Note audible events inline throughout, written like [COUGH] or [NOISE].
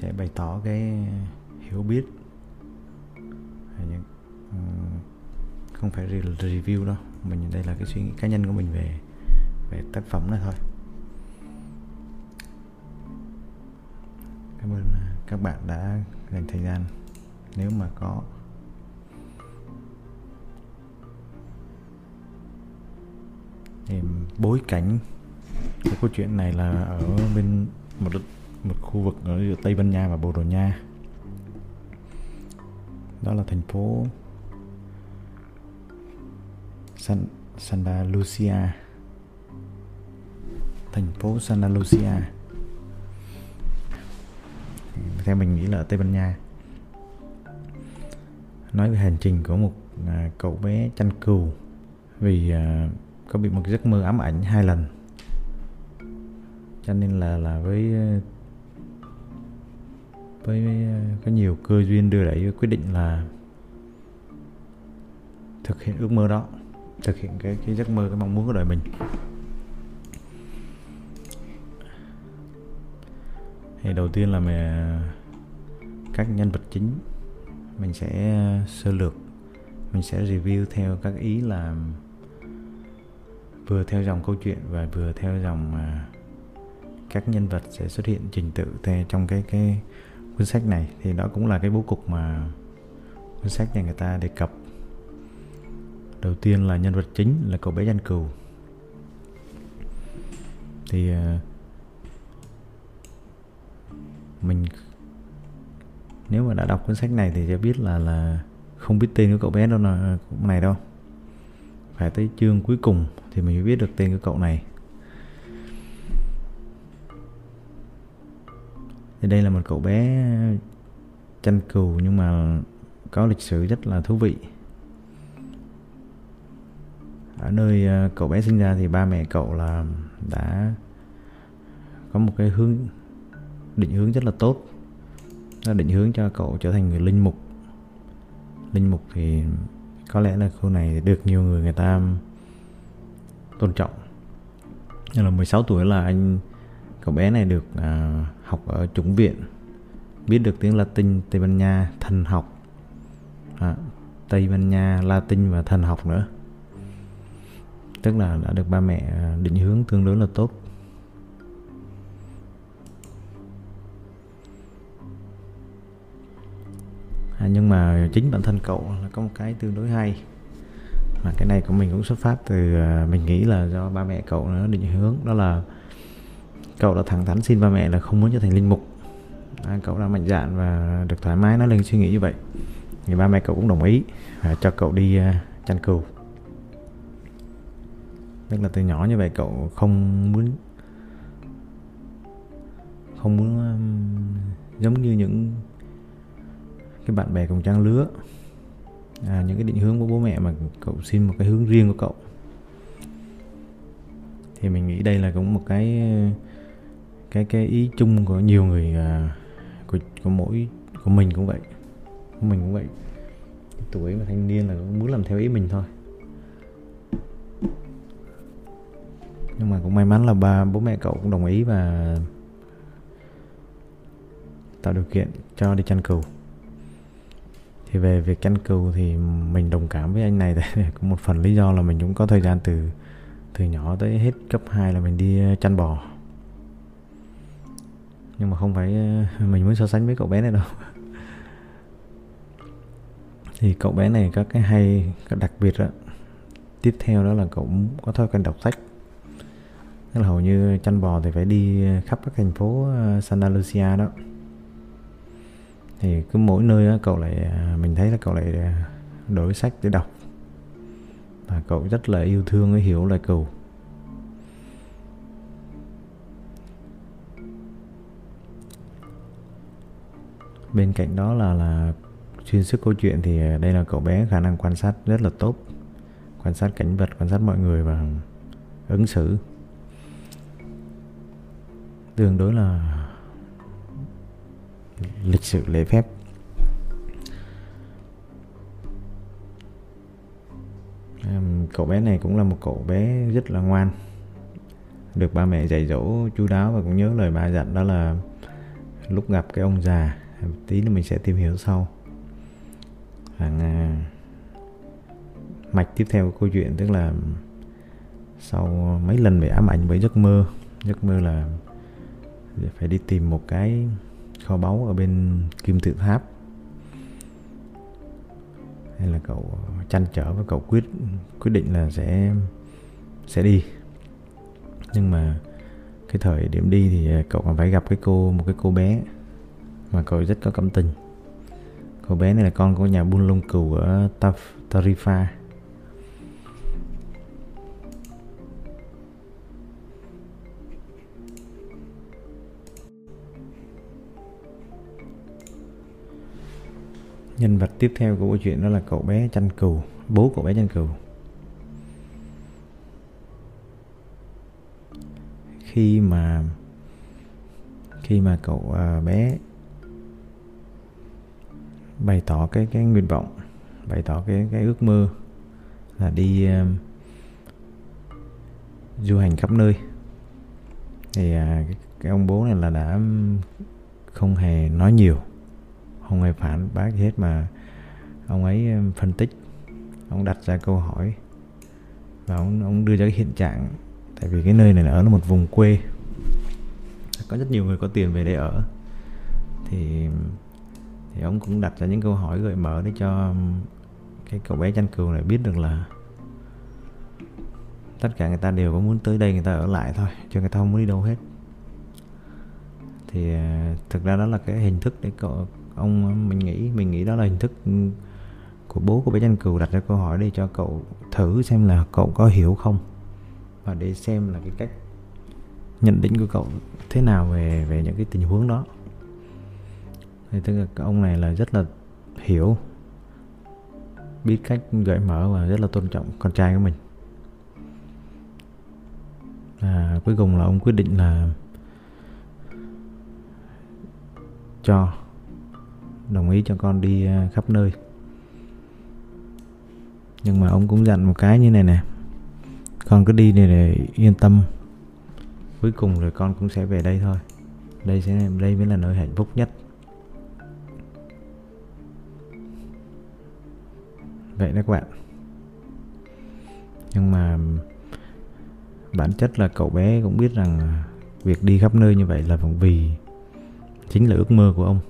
sẽ bày tỏ cái hiểu biết. Ờ, không phải review đâu, mình, đây là cái suy nghĩ cá nhân của mình về về tác phẩm này thôi. Cảm ơn ờ, các bạn đã dành thời gian. Nếu mà có thì bối cảnh của câu chuyện này là ở bên một một khu vực ở Tây Ban Nha và Bồ Đào Nha. Đó là thành phố San, Santa Lucia. Thành phố Santa Lucia. Theo mình nghĩ là ở Tây Ban Nha. Nói về hành trình của một à, cậu bé chăn cừu vì à, có bị một giấc mơ ám ảnh hai lần. Cho nên là là với với, à, có nhiều cơ duyên đưa đẩy quyết định là thực hiện ước mơ đó thực hiện cái cái giấc mơ cái mong muốn của đời mình. Thì đầu tiên là mình các nhân vật chính mình sẽ à, sơ lược mình sẽ review theo các ý là vừa theo dòng câu chuyện và vừa theo dòng mà các nhân vật sẽ xuất hiện trình tự theo trong cái cái cuốn sách này thì đó cũng là cái bố cục mà cuốn sách này người ta đề cập. Đầu tiên là nhân vật chính là cậu bé danh cừu. Thì ờ, mình nếu mà đã đọc cuốn sách này thì sẽ biết là là không biết tên của cậu bé đâu là này đâu. Phải tới chương cuối cùng thì mình mới biết được tên của cậu này. Thì đây là một cậu bé chăn cừu nhưng mà có lịch sử rất là thú vị. Ở nơi ờ, cậu bé sinh ra thì ba mẹ cậu là đã có một cái hướng, định hướng rất là tốt. Nó định hướng cho cậu trở thành người linh mục. Linh mục thì có lẽ là khu này được nhiều người người ta tôn trọng. Nhưng là 16 tuổi là anh cậu bé này được à, học ở chủng viện biết được tiếng Latin Tây Ban Nha thần học. À, Tây Ban Nha Latin và thần học nữa. Tức là đã được ba mẹ à, định hướng tương đối là tốt. À, nhưng mà chính bản thân cậu là có một cái tương đối hay. Mà cái này của mình cũng xuất phát từ à, mình nghĩ là do ba mẹ cậu nó định hướng đó là cậu đã thẳng thắn xin ba mẹ là không muốn trở thành linh mục. À, cậu đã mạnh dạn và được thoải mái nói lên suy nghĩ như vậy. Thì ba mẹ cậu cũng đồng ý và cho cậu đi uh, chăn cừu. Tức là từ nhỏ như vậy cậu không muốn không muốn um, giống như những cái bạn bè cùng trang lứa. À, những cái định hướng của bố mẹ mà cậu xin một cái hướng riêng của cậu. Thì mình nghĩ đây là cũng một cái cái cái ý chung của nhiều người à, của, của mỗi của mình cũng vậy. Của mình cũng vậy. Tuổi mà thanh niên là muốn làm theo ý mình thôi. Nhưng mà cũng may mắn là ba bố mẹ cậu cũng đồng ý và tạo điều kiện cho đi chăn cừu. Thì về việc chăn cừu thì mình đồng cảm với anh này. [LAUGHS] Tại cũng một phần lý do là mình cũng có thời gian từ từ nhỏ tới hết cấp 2 là mình đi chăn bò nhưng mà không phải ờ, mình muốn so sánh với cậu bé này đâu. Thì cậu bé này có cái hay cái đặc biệt đó tiếp theo đó là cậu có thói quen đọc sách. Tức là hầu như chăn bò thì phải đi khắp các thành phố ờ, Santa Lucia đó. Thì cứ mỗi nơi đó, cậu lại ờ, mình thấy là cậu lại đổi sách để đọc. Và cậu rất là yêu thương hiểu lại cừu. Bên cạnh đó là là xuyên suốt câu chuyện thì à, đây là cậu bé khả năng quan sát rất là tốt. Quan sát cảnh vật, quan sát mọi người và ứng xử. Tương đối là lịch sự, lễ phép. Cậu bé này cũng là một cậu bé rất là ngoan. Được ba mẹ dạy dỗ, chu đáo và cũng nhớ lời ba dặn đó là lúc gặp cái ông già tí nữa mình sẽ tìm hiểu sau. Hàng à, mạch tiếp theo của câu chuyện tức là sau mấy lần bị ám ảnh với giấc mơ giấc mơ là phải đi tìm một cái kho báu ở bên kim tự tháp. Hay là cậu chăn trở và cậu quyết quyết định là sẽ sẽ đi. Nhưng mà cái thời điểm đi thì cậu còn phải gặp cái cô một cái cô bé mà cậu rất có cảm tình. Cô bé này là con của nhà buôn lông cừu ở Taf, Tarifa. Nhân vật tiếp theo của câu chuyện đó là cậu bé chăn cừu bố cậu bé chăn cừu. Khi mà khi mà cậu à, bé bày tỏ cái cái nguyện vọng bày tỏ cái cái ước mơ là đi uh, du hành khắp nơi. Thì uh, cái, cái ông bố này là đã um, không hề nói nhiều không hề phản bác gì hết mà ông ấy um, phân tích ông đặt ra câu hỏi và ông ông đưa ra cái hiện trạng. Tại vì cái nơi này là ở là một vùng quê có rất nhiều người có tiền về đây ở. Thì thì ông cũng đặt ra những câu hỏi gợi mở để cho cái cậu bé chăn cừu này biết được là tất cả người ta đều có muốn tới đây, người ta ở lại thôi, chứ người ta không muốn đi đâu hết. Thì à, thực ra đó là cái hình thức để cậu, ông, mình nghĩ mình nghĩ đó là hình thức của bố của bé chăn cừu đặt ra câu hỏi để cho cậu thử xem là cậu có hiểu không? Và để xem là cái cách nhận định của cậu thế nào về về những cái tình huống đó thì tức là ông này là rất là hiểu biết cách gợi mở và rất là tôn trọng con trai của mình. À, cuối cùng là ông quyết định là cho đồng ý cho con đi à, khắp nơi. Nhưng mà ông cũng dặn một cái như này nè con cứ đi này để yên tâm cuối cùng rồi con cũng sẽ về đây thôi. Đây sẽ đây mới là nơi hạnh phúc nhất. Vậy đó các bạn. Nhưng mà bản chất là cậu bé cũng biết rằng việc đi khắp nơi như vậy là vì chính là ước mơ của ông.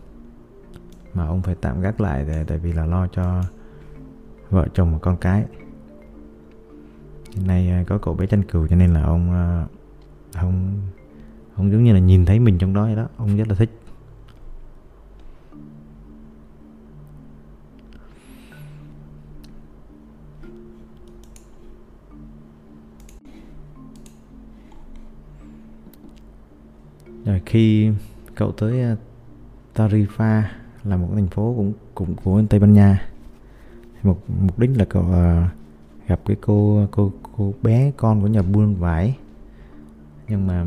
Mà ông phải tạm gác lại để, tại vì là lo cho vợ chồng và con cái. Hiện nay à, có cậu bé chăn cừu cho nên là ông à, ông ông giống như là nhìn thấy mình trong đó vậy đó. Ông rất là thích. Khi cậu tới ờ, Tarifa là một thành phố cũng cũng của Tây Ban Nha. Một mục đích là cậu uh, gặp cái cô cô cô bé con của nhà buôn vải. Nhưng mà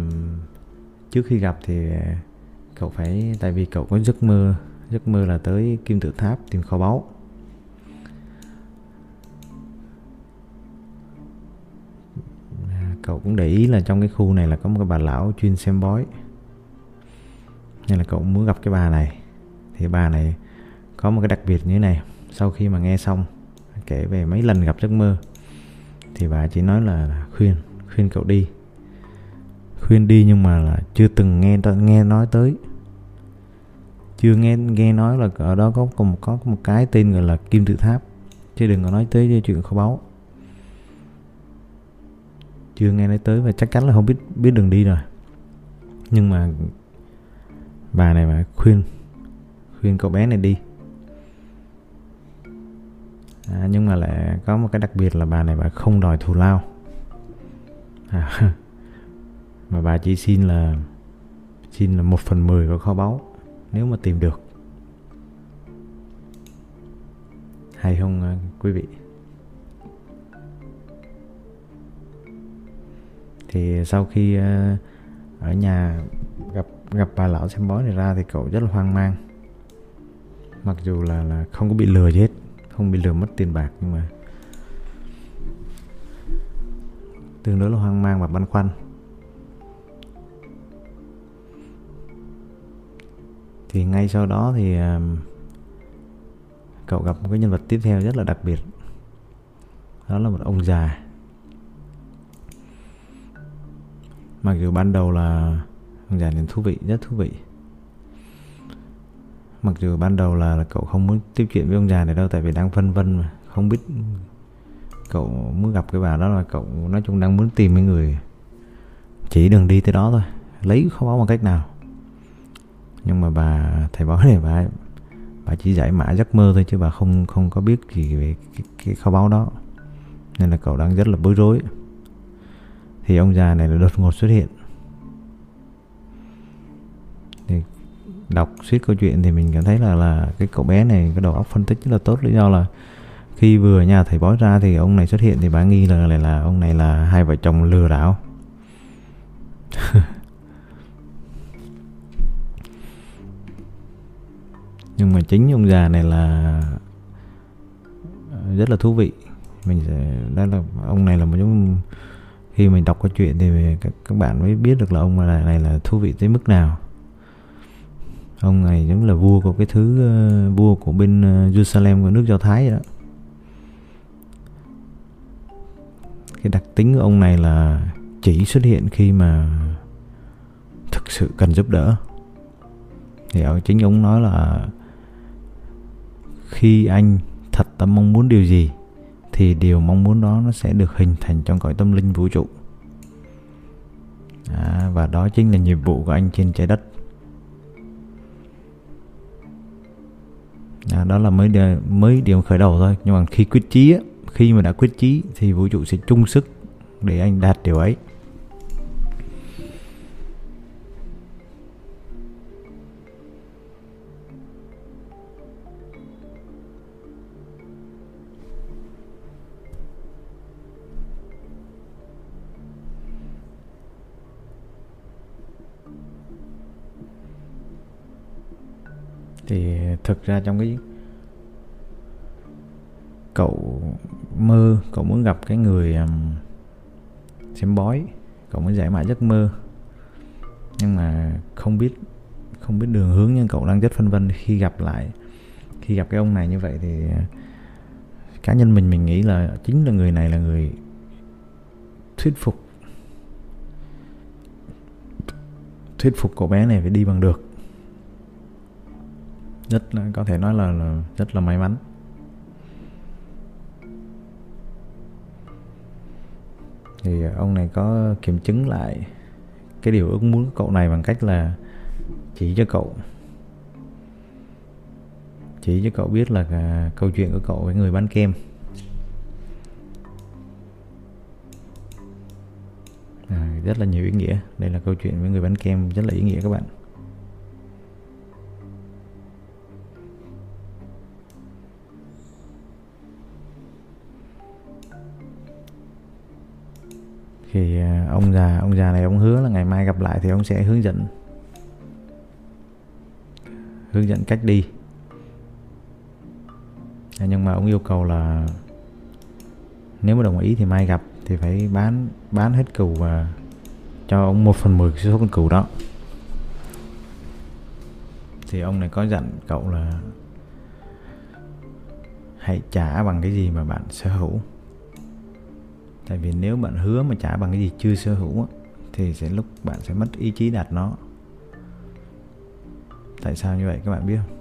trước khi gặp thì ờ, cậu phải tại vì cậu có giấc mơ giấc mơ là tới kim tự tháp tìm kho báu. Cậu cũng để ý là trong cái khu này là có một cái bà lão chuyên xem bói nên là cậu muốn gặp cái bà này. Thì bà này có một cái đặc biệt như thế này. Sau khi mà nghe xong, kể về mấy lần gặp giấc mơ, thì bà chỉ nói là khuyên khuyên cậu đi. Khuyên đi nhưng mà là chưa từng nghe nghe nói tới. Chưa nghe nghe nói là ở đó có có một có một cái tên gọi là kim tự tháp. Chứ đừng có nói tới chuyện kho báu. Chưa nghe nói tới và chắc chắn là không biết biết đường đi rồi. Nhưng mà bà này mà khuyên khuyên cậu bé này đi. À, nhưng mà lại có một cái đặc biệt là bà này bà không đòi thù lao. À, [LAUGHS] mà bà chỉ xin là xin là một phần mười của kho báu nếu mà tìm được. Hay không à, quý vị? Thì sau khi à, ở nhà gặp gặp bà lão xem bói này ra thì cậu rất là hoang mang. Mặc dù là là không có bị lừa gì hết không bị lừa mất tiền bạc nhưng mà tương đối là hoang mang và băn khoăn. Thì ngay sau đó thì uh, cậu gặp một cái nhân vật tiếp theo rất là đặc biệt. Đó là một ông già. Mặc dù ban đầu là ông đến thú vị rất thú vị. Mặc dù ban đầu là, là cậu không muốn tiếp chuyện với ông già này đâu tại vì đang phân vân mà không biết cậu muốn gặp cái bà đó là cậu nói chung đang muốn tìm cái người chỉ đường đi tới đó thôi lấy kho báu bằng cách nào. Nhưng mà bà thầy bói [LAUGHS] này bà bà chỉ giải mã giấc mơ thôi chứ bà không không có biết gì về cái, cái kho báu đó. Nên là cậu đang rất là bối rối. Thì ông già này là đột ngột xuất hiện. Đọc suýt câu chuyện thì mình cảm thấy là là cái cậu bé này cái đầu óc phân tích rất là tốt. Lý do là khi vừa nhà thầy bói ra thì ông này xuất hiện thì bà nghi là là, là ông này là hai vợ chồng lừa đảo. [LAUGHS] Nhưng mà chính ông già này là ờ, rất là thú vị. Mình sẽ đó là ông này là một trong khi mình đọc câu chuyện thì các, các bạn mới biết được là ông này, này là thú vị tới mức nào ông này vẫn là vua của cái thứ uh, vua của bên uh, Jerusalem của nước Do Thái vậy đó. Cái đặc tính của ông này là chỉ xuất hiện khi mà thực sự cần giúp đỡ. Thì ở chính ông nói là khi anh thật tâm mong muốn điều gì thì điều mong muốn đó nó sẽ được hình thành trong cõi tâm linh vũ trụ. À, và đó chính là nhiệm vụ của anh trên trái đất. À, đó là mới mới điểm khởi đầu thôi. Nhưng mà khi quyết chí á, khi mà đã quyết chí thì vũ trụ sẽ chung sức để anh đạt điều ấy. Thì thực ra trong cái cậu mơ cậu muốn gặp cái người um, xem bói cậu muốn giải mã giấc mơ. Nhưng mà không biết không biết đường hướng nhưng cậu đang rất phân vân khi gặp lại khi gặp cái ông này như vậy thì ờ, cá nhân mình mình nghĩ là chính là người này là người thuyết phục thuyết phục cậu bé này phải đi bằng được rất là có thể nói là, là rất là may mắn. Thì à, ông này có kiểm chứng lại cái điều ước muốn của cậu này bằng cách là chỉ cho cậu. Chỉ cho cậu biết là à, câu chuyện của cậu với người bán kem. À, rất là nhiều ý nghĩa. Đây là câu chuyện với người bán kem rất là ý nghĩa các bạn. Thì à, ông già ông già này ông hứa là ngày mai gặp lại thì ông sẽ hướng dẫn. Hướng dẫn cách đi. À, nhưng mà ông yêu cầu là nếu mà đồng ý thì mai gặp thì phải bán bán hết cừu và cho ông một phần mười số con cừu đó. Thì ông này có dặn cậu là hãy trả bằng cái gì mà bạn sở hữu tại vì nếu bạn hứa mà trả bằng cái gì chưa sở hữu thì sẽ lúc bạn sẽ mất ý chí đạt nó. Tại sao như vậy các bạn biết không?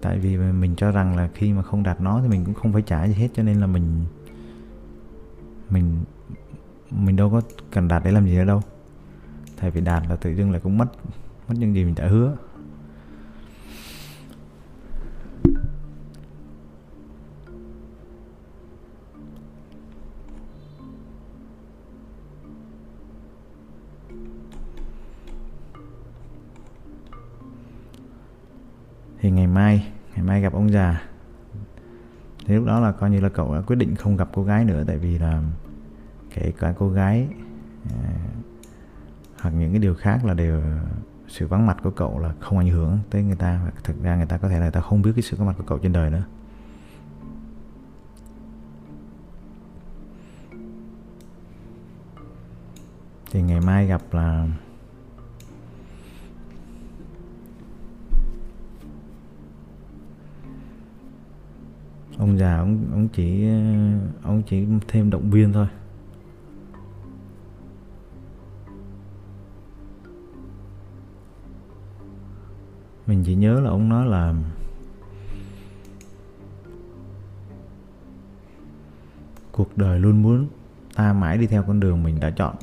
Tại vì mình cho rằng là khi mà không đạt nó thì mình cũng không phải trả gì hết, cho nên là mình mình mình đâu có cần đạt để làm gì nữa đâu. Tại vì đạt là tự dưng lại cũng mất mất những gì mình đã hứa. thì ngày mai ngày mai gặp ông già. Thì lúc đó là coi như là cậu đã quyết định không gặp cô gái nữa tại vì là kể cả cô gái à, hoặc những cái điều khác là đều sự vắng mặt của cậu là không ảnh hưởng tới người ta và thực ra người ta có thể là người ta không biết cái sự có mặt của cậu trên đời nữa. Thì ngày mai gặp là ông già, ông ông chỉ ông chỉ thêm động viên thôi. Mình chỉ nhớ là ông nói là cuộc đời luôn muốn ta mãi đi theo con đường mình đã chọn.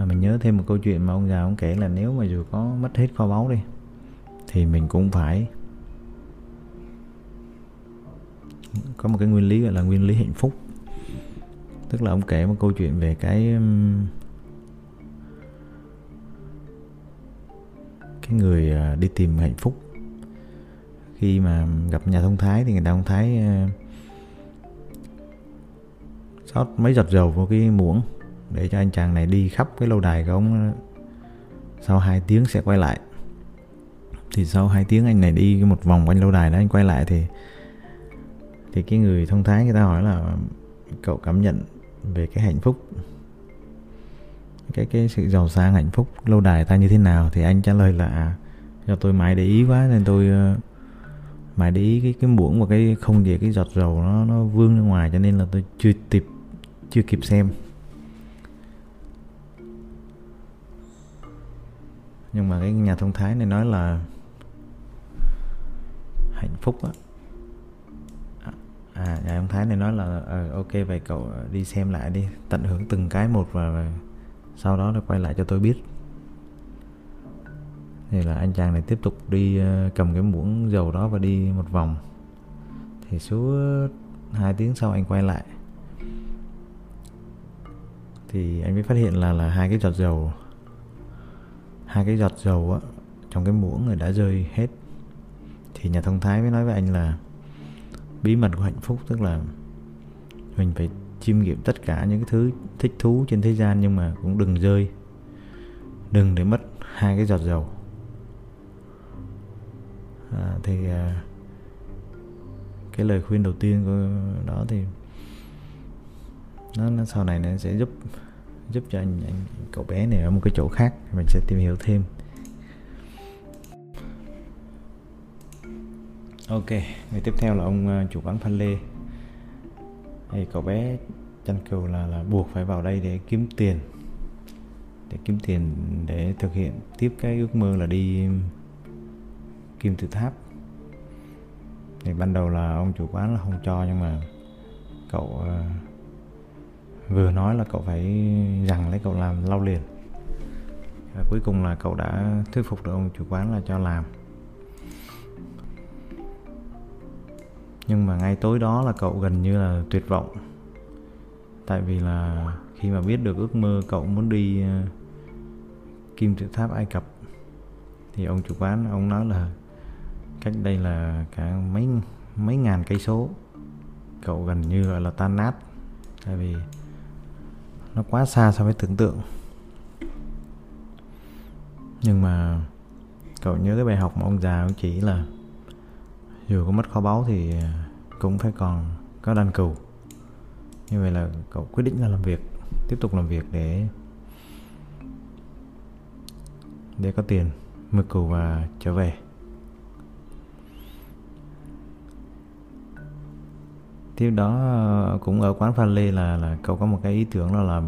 À, mình nhớ thêm một câu chuyện mà ông già ông kể là nếu mà dù có mất hết kho báu đi thì mình cũng phải có một cái nguyên lý gọi là nguyên lý hạnh phúc. Tức là ông kể một câu chuyện về cái cái người à, đi tìm hạnh phúc. Khi mà gặp nhà thông thái thì người ta thông thái à, sót mấy giọt dầu vào cái muỗng để cho anh chàng này đi khắp cái lâu đài của ông. Sau 2 tiếng sẽ quay lại. Thì sau 2 tiếng anh này đi một vòng quanh lâu đài đó anh quay lại thì thì cái người thông thái người ta hỏi là cậu cảm nhận về cái hạnh phúc cái cái sự giàu sang hạnh phúc lâu đài ta như thế nào? Thì anh trả lời là à, do tôi mãi để ý quá nên tôi uh, mãi để ý cái cái muỗng và cái không về cái giọt dầu nó nó vương ra ngoài cho nên là tôi chưa kịp chưa kịp xem. Nhưng mà cái nhà thông thái này nói là hạnh phúc á. À nhà thông thái này nói là à, ok vậy cậu đi xem lại đi tận hưởng từng cái một và, và sau đó nó quay lại cho tôi biết. Thì là anh chàng này tiếp tục đi ờ, cầm cái muỗng dầu đó và đi một vòng. Thì suốt hai tiếng sau anh quay lại. Thì anh mới phát hiện là là hai cái giọt dầu hai cái giọt dầu á trong cái muỗng người đã rơi hết. Thì nhà thông thái mới nói với anh là bí mật của hạnh phúc tức là mình phải chiêm nghiệm tất cả những cái thứ thích thú trên thế gian nhưng mà cũng đừng rơi. Đừng để mất hai cái giọt dầu. À, thì à, cái lời khuyên đầu tiên của đó thì nó, nó sau này nó sẽ giúp giúp cho anh, anh cậu bé này ở một cái chỗ khác mình sẽ tìm hiểu thêm. Ok người tiếp theo là ông ờ, chủ quán phan lê. Thì cậu bé chăn cừu là là buộc phải vào đây để kiếm tiền để kiếm tiền để thực hiện tiếp cái ước mơ là đi kim tự tháp. Thì ban đầu là ông chủ quán là không cho nhưng mà cậu uh, vừa nói là cậu phải rằng lấy cậu làm lau liền. Và cuối cùng là cậu đã thuyết phục được ông chủ quán là cho làm. Nhưng mà ngay tối đó là cậu gần như là tuyệt vọng. Tại vì là khi mà biết được ước mơ cậu muốn đi ờ, kim tự tháp ai cập, thì ông chủ quán ông nói là cách đây là cả mấy mấy ngàn cây số, cậu gần như gọi là tan nát. Tại vì nó quá xa so với tưởng tượng. Nhưng mà cậu nhớ cái bài học mà ông già ông chỉ là dù có mất kho báu thì cũng phải còn có đàn cừu. Như vậy là cậu quyết định là làm việc, tiếp tục làm việc để để có tiền mua cừu và trở về. Tiếp đó ờ, cũng ở quán pha lê là là cậu có một cái ý tưởng đó là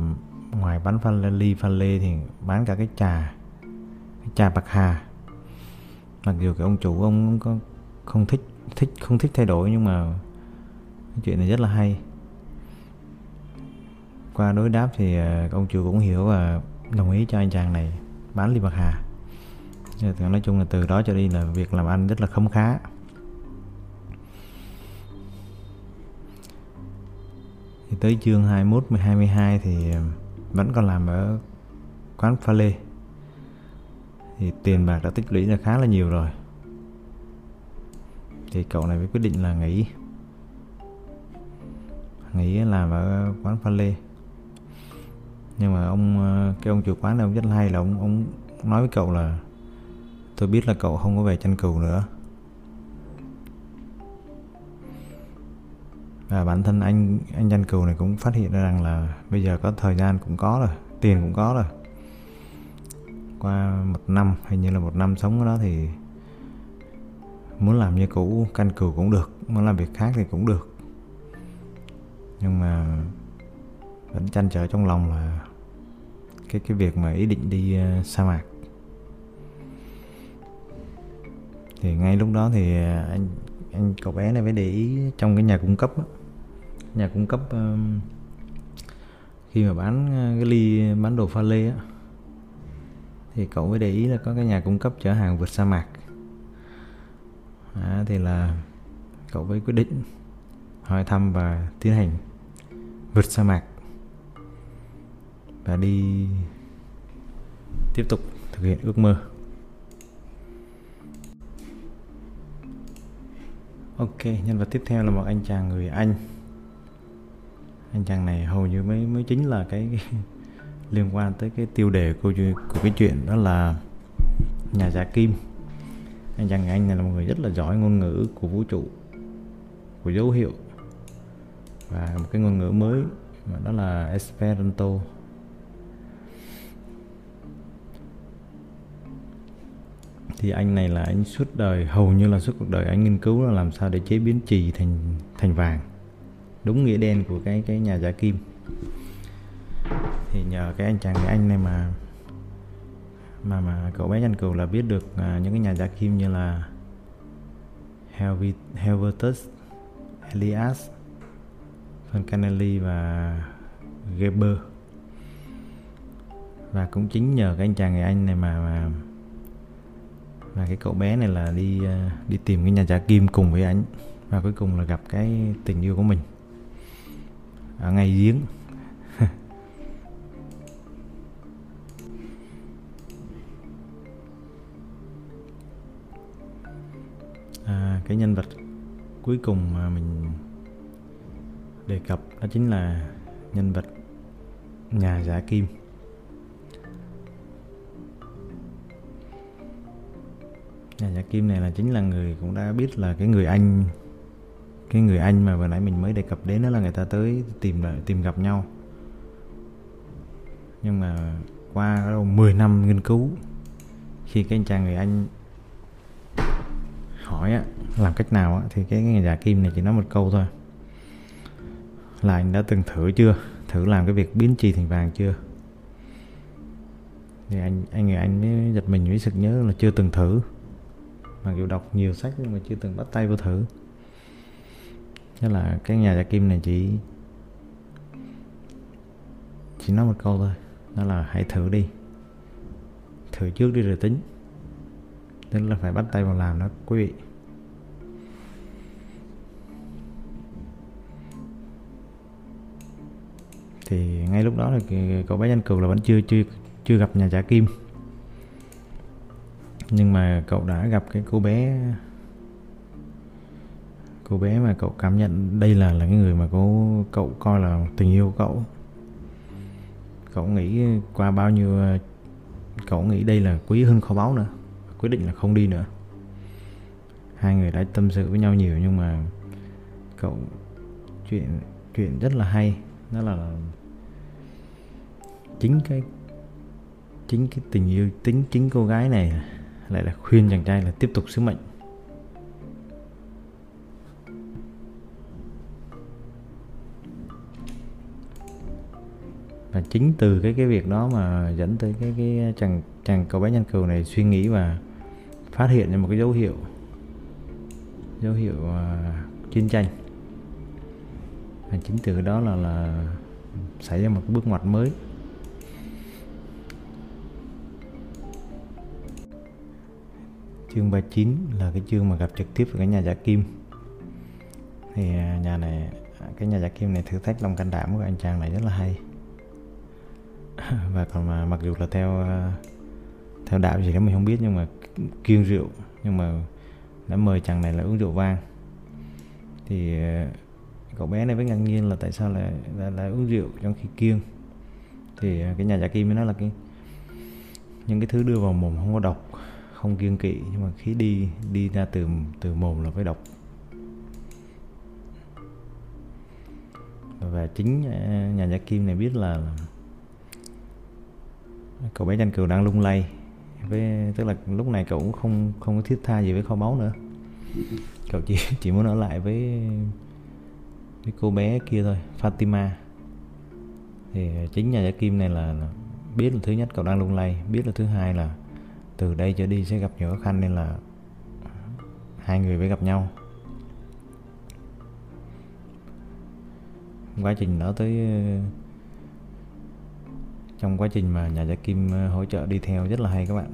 ngoài bán pha lê, ly pha lê thì bán cả cái trà cái trà bạc hà. Mặc dù cái ông chủ ông có, không thích thích, không thích thay đổi nhưng mà cái chuyện này rất là hay. Qua đối đáp thì ờ, ông chủ cũng hiểu và đồng ý cho anh chàng này bán ly bạc hà. Nói chung là từ đó cho đi là việc làm ăn rất là khấm khá. Thì tới chương 21 22 thì um, vẫn còn làm ở quán pha lê. Thì tiền bạc đã tích lũy là khá là nhiều rồi. Thì cậu này mới quyết định là nghỉ. Nghỉ làm ở quán pha lê. Nhưng mà ông uh, cái ông chủ quán này ông rất hay là ông ông nói với cậu là, tôi biết là cậu không có về chăn cừu nữa. Và bản thân anh anh Danh Cừu này cũng phát hiện ra rằng là bây giờ có thời gian cũng có rồi tiền cũng có rồi. Qua một năm hình như là một năm sống ở đó thì muốn làm như cũ căn cừu cũng được muốn làm việc khác thì cũng được. Nhưng mà vẫn chăn trở trong lòng là cái cái việc mà ý định đi uh, sa mạc. Thì ngay lúc đó thì ờ, anh anh cậu bé này mới để ý trong cái nhà cung cấp đó, nhà cung cấp khi mà bán ờ, cái ly bán đồ pha lê á thì cậu mới để ý là có cái nhà cung cấp chở hàng vượt sa mạc. À, thì là cậu mới quyết định hỏi thăm và tiến hành vượt sa mạc và đi tiếp tục thực hiện ước mơ. Ok nhân vật tiếp theo là một anh chàng người anh anh chàng này hầu như mới mới chính là cái, cái [LAUGHS] liên quan tới cái tiêu đề của của cái chuyện đó là nhà giả kim. Anh chàng anh này là một người rất là giỏi ngôn ngữ của vũ trụ của dấu hiệu và một cái ngôn ngữ mới mà đó là Esperanto. Thì anh này là anh suốt đời hầu như là suốt cuộc đời anh nghiên cứu là làm sao để chế biến trì thành thành vàng đúng nghĩa đen của cái cái nhà giả kim. Thì nhờ cái anh chàng cái anh này mà mà mà cậu bé nhân cừu là biết được à, những cái nhà giả kim như là Helvetus, Elias, Foncanelli và Geber. Và cũng chính nhờ cái anh chàng người Anh này mà mà mà cái cậu bé này là đi à, đi tìm cái nhà giả kim cùng với anh và cuối cùng là gặp cái tình yêu của mình ở ngay giếng. [LAUGHS] À, cái nhân vật cuối cùng mà mình đề cập đó chính là nhân vật nhà giả kim. Nhà giả kim này là chính là người cũng đã biết là cái người anh cái người anh mà vừa nãy mình mới đề cập đến đó là người ta tới tìm lại tìm gặp nhau. Nhưng mà qua đâu 10 năm nghiên cứu khi cái anh chàng người anh hỏi á, làm cách nào á, thì cái người giả kim này chỉ nói một câu thôi. Là anh đã từng thử chưa? Thử làm cái việc biến trì thành vàng chưa? Thì anh anh người anh mới giật mình mới sực nhớ là chưa từng thử. Mặc dù đọc nhiều sách nhưng mà chưa từng bắt tay vô thử thế là cái nhà giả kim này chỉ chỉ nói một câu thôi. Đó là hãy thử đi. Thử trước đi rồi tính. Tức là phải bắt tay vào làm đó, quý vị. Thì ngay lúc đó là cậu bé danh cừu là vẫn chưa chưa chưa gặp nhà giả kim. Nhưng mà cậu đã gặp cái cô bé cô bé mà cậu cảm nhận đây là là cái người mà cô, cậu coi là tình yêu của cậu. Cậu nghĩ qua bao nhiêu ờ, cậu nghĩ đây là quý hơn kho báu nữa, quyết định là không đi nữa. Hai người đã tâm sự với nhau nhiều nhưng mà cậu, chuyện chuyện rất là hay. Đó là chính cái chính cái tình yêu, tính, chính cô gái này lại là khuyên chàng trai là tiếp tục sứ mệnh. Chính từ cái cái việc đó mà dẫn tới cái cái chàng chàng cậu bé nhân cừu này suy nghĩ và phát hiện ra một cái dấu hiệu dấu hiệu uh, chiến tranh. Và chính từ đó là là xảy ra một cái bước ngoặt mới. Chương 39 là cái chương mà gặp trực tiếp với cái nhà giả kim. Thì à, nhà này cái nhà giả kim này thử thách lòng can đảm của anh chàng này rất là hay. [LAUGHS] và còn mà mặc dù là theo ờ, theo đạo gì đó mình không biết nhưng mà kiêng rượu nhưng mà đã mời chàng này là uống rượu vang. Thì ờ, cậu bé này mới ngạc nhiên là tại sao lại lại, lại uống rượu trong khi kiêng. Thì ờ, cái nhà giả kim mới nói là cái những cái thứ đưa vào mồm không có độc không kiêng kỵ nhưng mà khi đi đi ra từ từ mồm là phải độc. Và chính nhà giả kim này biết là cậu bé tranh cừu đang lung lay. Với tức là lúc này cậu cũng không không có thiết tha gì với kho báu nữa. Cậu chỉ [LAUGHS] chỉ muốn ở lại với với cô bé kia thôi Fatima. Thì chính nhà giả kim này là, biết là thứ nhất cậu đang lung lay biết là thứ hai là từ đây trở đi sẽ gặp nhiều khó khăn nên là hai người phải gặp nhau. Quá trình đó tới trong quá trình mà nhà gia kim ờ, hỗ trợ đi theo rất là hay các bạn.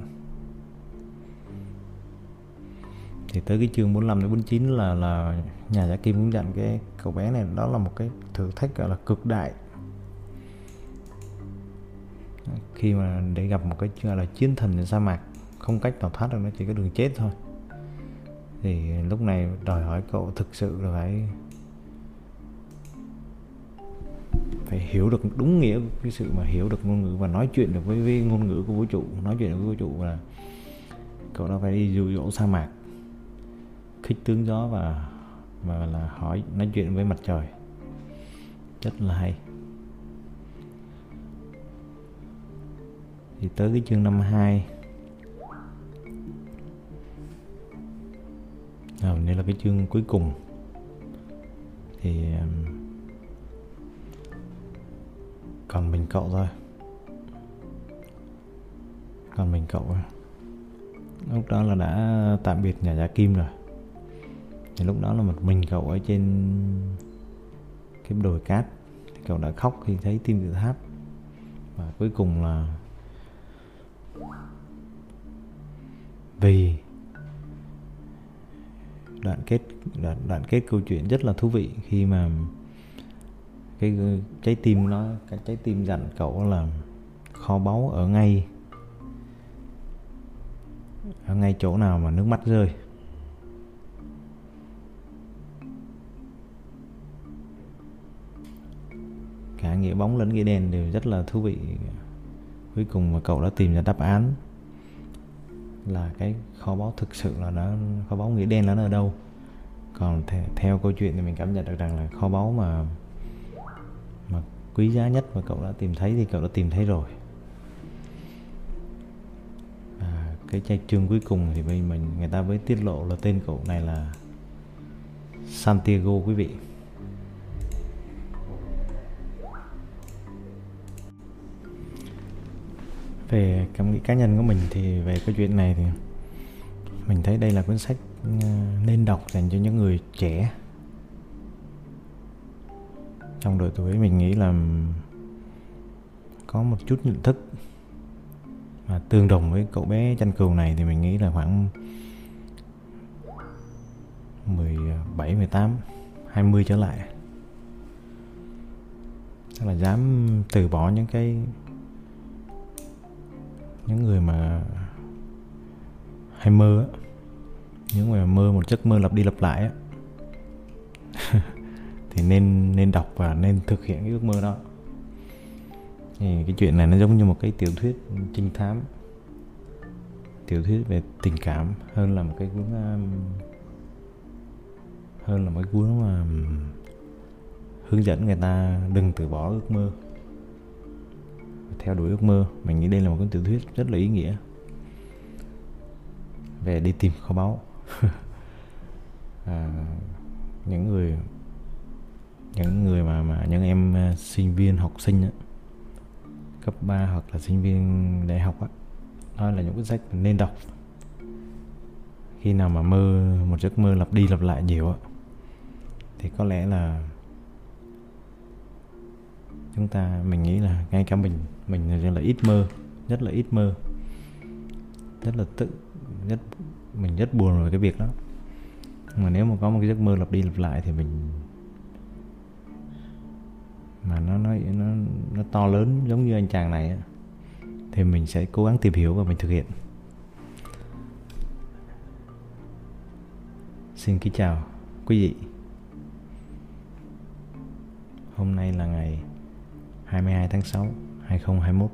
Thì tới cái chương 45 đến 49 là là nhà giả kim cũng dặn cái cậu bé này, đó là một cái thử thách gọi là cực đại. Khi mà để gặp một cái gọi là chiến thần trên sa mạc, không cách nào thoát được, nó chỉ có đường chết thôi. Thì lúc này đòi hỏi cậu thực sự là phải phải hiểu được đúng nghĩa cái sự mà hiểu được ngôn ngữ và nói chuyện được với, với ngôn ngữ của vũ trụ nói chuyện được với vũ trụ là cậu đã phải đi dụ dỗ sa mạc khích tướng gió và và là hỏi nói chuyện với mặt trời. Rất là hay. Thì tới cái chương năm hai. À, đây là cái chương cuối cùng. Thì um, còn mình cậu thôi. Còn mình cậu thôi. Lúc đó là đã tạm biệt nhà nhà kim rồi. Thì lúc đó là một mình cậu ở trên cái đồi cát. Thì cậu đã khóc khi thấy tim tự tháp. Và cuối cùng là vì đoạn kết đoạn, đoạn kết câu chuyện rất là thú vị khi mà cái trái tim nó cái trái tim dặn cậu là kho báu ở ngay ở ngay chỗ nào mà nước mắt rơi. Cả nghĩa bóng lẫn nghĩa đen đều rất là thú vị. Cuối cùng mà cậu đã tìm ra đáp án là cái kho báu thực sự là nó kho báu nghĩa đen là nó ở đâu. Còn theo, theo câu chuyện thì mình cảm nhận được rằng là kho báu mà quý giá nhất mà cậu đã tìm thấy thì cậu đã tìm thấy rồi. À, cái trang chương cuối cùng thì mình, mình người ta mới tiết lộ là tên cậu này là Santiago quý vị. Về cảm nghĩ cá nhân của mình thì về cái chuyện này thì mình thấy đây là cuốn sách ờ, nên đọc dành cho những người trẻ trong độ tuổi mình nghĩ là có một chút nhận thức mà tương đồng với cậu bé tranh cừu này thì mình nghĩ là khoảng 17, 18, 20 trở lại. Tức là dám từ bỏ những cái những người mà hay mơ á những người mà mơ một giấc mơ lặp đi lặp lại á thì nên nên đọc và nên thực hiện cái ước mơ đó. Thì cái chuyện này nó giống như một cái tiểu thuyết trinh thám. Tiểu thuyết về tình cảm hơn là một cái cuốn um, hơn là một cái cuốn mà hướng dẫn người ta đừng từ bỏ ước mơ theo đuổi ước mơ. Mình nghĩ đây là một cuốn tiểu thuyết rất là ý nghĩa. Về đi tìm kho báu. [LAUGHS] À, những người những người mà mà những em à, sinh viên học sinh á, cấp 3 hoặc là sinh viên đại học á đó là những cuốn sách nên đọc. Khi nào mà mơ một giấc mơ lặp đi lặp lại nhiều á thì có lẽ là chúng ta mình nghĩ là ngay cả mình mình rất là ít mơ rất là ít mơ. Rất là tự rất mình rất buồn về cái việc đó. Mà nếu mà có một cái giấc mơ lặp đi lặp lại thì mình mà nó nó nó nó to lớn giống như anh chàng này thì mình sẽ cố gắng tìm hiểu và mình thực hiện. Xin kính chào quý vị. Hôm nay là ngày 22 tháng 6 2021